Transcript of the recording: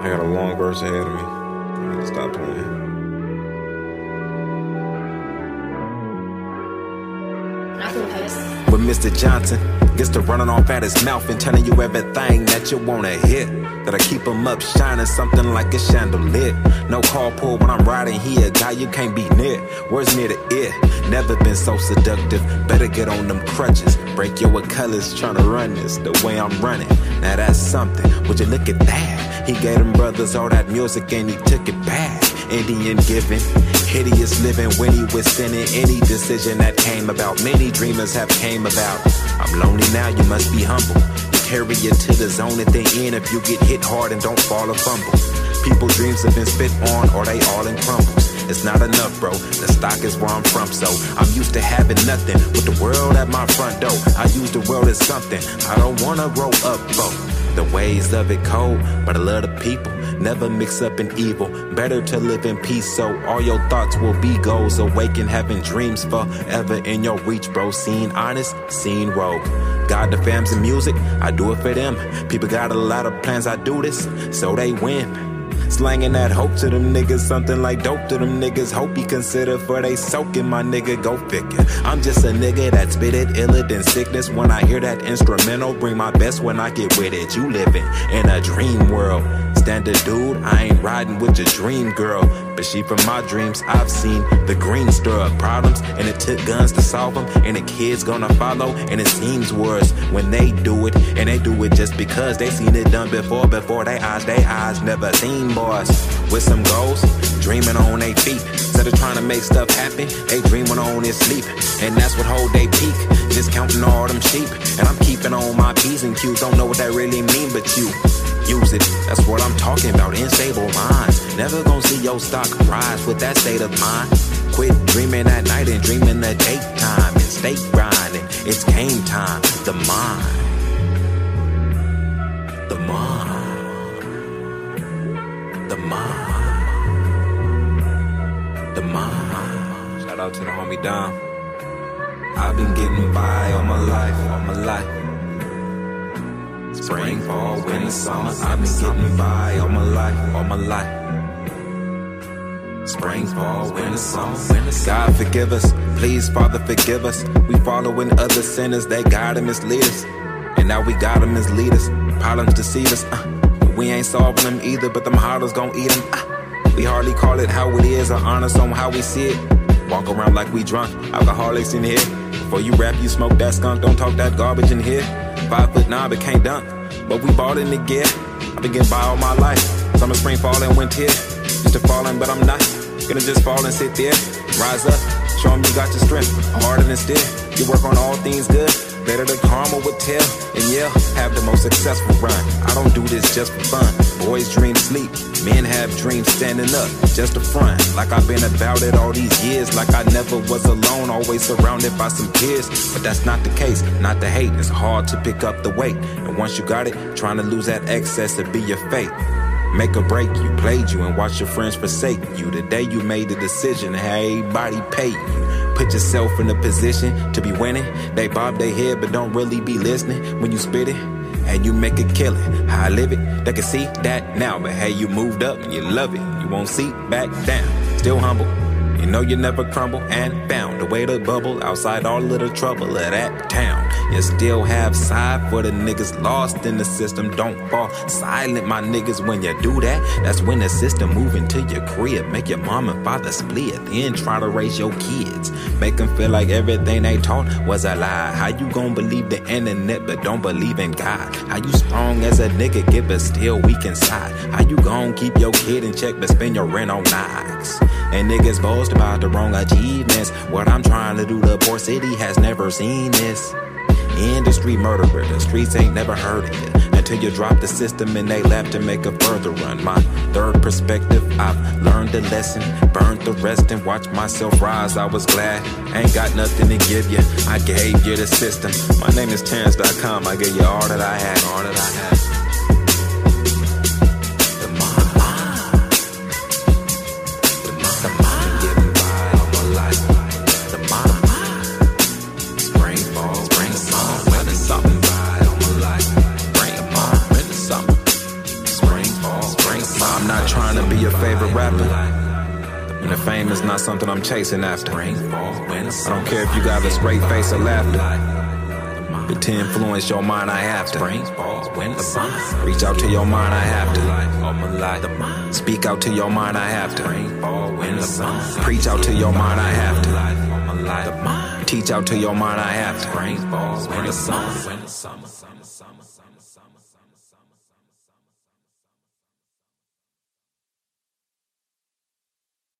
I got a long verse ahead of me. I gotta stop playing. With Mr. Johnson, gets to running off at his mouth and telling you everything that you wanna hear. That I keep him up shining something like a chandelier. No carpool when I'm riding here, guy you can't be near. Words near the ear, never been so seductive. Better get on them crutches, break your colors, trying to run this the way I'm running. Now that's something. Would you look at that? He gave them brothers all that music and he took it back. Indian giving, hideous living when he was sinning. Any decision that came about, many dreamers have came about. I'm lonely now, you must be humble. Carry you to the zone at the end if you get hit hard and don't fall or fumble. People dreams have been spit on or they all in crumbles. It's not enough, bro. The stock is where I'm from, so I'm used to having nothing with the world at my front door. I use the world as something I don't wanna grow up for. The ways of it cold, but I love the people. Never mix up in evil. Better to live in peace, so all your thoughts will be goals. Awaken having dreams forever in your reach, bro. Seen honest, seen rogue. God, the fams and music, I do it for them. People got a lot of plans, I do this, so they win. Slanging that hope to them niggas, something like dope to them niggas. Hope you consider for they soaking my nigga, go figure. I'm just a nigga that spit it iller than sickness. When I hear that instrumental, bring my best when I get with it. You living in a dream world. Standard dude, I ain't riding with your dream girl. But she from my dreams, I've seen the green stir up problems. And it took guns to solve them. And the kids gonna follow. And it seems worse when they do it. And they do it just because they seen it done before. Before they eyes, they eyes never seen boys. With some goals, dreaming on their feet. Instead of trying to make stuff happen, they dreaming on their sleep. And that's what hold they peak. Just counting all them sheep. And I'm keeping on my P's and Q's. Don't know what that really mean, but you use it. That's what I'm talking about. Unstable minds. Never gonna see your stock rise with that state of mind. Quit dreaming at night and dreaming the daytime and stay grinding. It's game time. The mind. The mind. The mind. The mind. Shout out to the homie Dom. I've been getting by all my life, all my life. Spring, fall, winter, summer. I've been getting by all my life, all my life. Spring, fall, winter, summer. God forgive us, please, Father forgive us. We following other sinners, they guide and mislead us. And now we got them as leaders. Problems deceive us. Uh, we ain't solving them either, but them hollers gon' eat them. Uh, we hardly call it how it is or honest on how we see it. Walk around like we drunk, alcoholics in here. Before you rap, you smoke that skunk, don't talk that garbage in here. Five foot nine, but can't dunk. But we bought in the gear. I've been getting by all my life. Summer, spring, fall, and winter. Used to falling, but I'm not. Gonna just fall and sit there. Rise up, show 'em you got your strength. Harder than still. You work on all things good. Better than karma would tell. And yeah, have the most successful run. I don't do this just for fun. Boys dream sleep. Men have dreams standing up. Just a front. Like I've been about it all these years. Like I never was alone. Always surrounded by some peers. But that's not the case. Not the hate. It's hard to pick up the weight. And once you got it, trying to lose that excess to be your fate. Make or break you, played you, and watch your friends forsake you. The day you made the decision, hey, everybody pay you. Put yourself in a position to be winning. They bob their head, but don't really be listening when you spit it. And you make a killing. How I live it, they can see that now. But hey, you moved up and you love it. You won't see back down. Still humble. You know you never crumble and found a way to bubble outside all the trouble of that town. You still have side for the niggas lost in the system. Don't fall silent, my niggas. When you do that, that's when the system move into your crib. Make your mom and father split. Then try to raise your kids. Make them feel like everything they taught was a lie. How you gonna believe the internet but don't believe in God? How you strong as a nigga, get but still weak inside? How you gonna keep your kid in check but spend your rent on Nikes? And niggas boast about the wrong achievements. What I'm trying to do, the poor city has never seen this. Industry murderer, the streets ain't never heard of it. Until you drop the system and they left to make a further run. My third perspective, I've learned a lesson, burned the rest and watched myself rise. I was glad, ain't got nothing to give you. I gave you the system. My name is Terrence.com. I gave you all that I had, all that I had. Your favorite rapper. And the fame is not something I'm chasing after. I don't care if you got a straight face or laughter. But to influence your mind, I have to. Reach out to your mind, I have to. Speak out to your mind, I have to. Preach out to your mind, I have to. Teach out to your mind, I have to.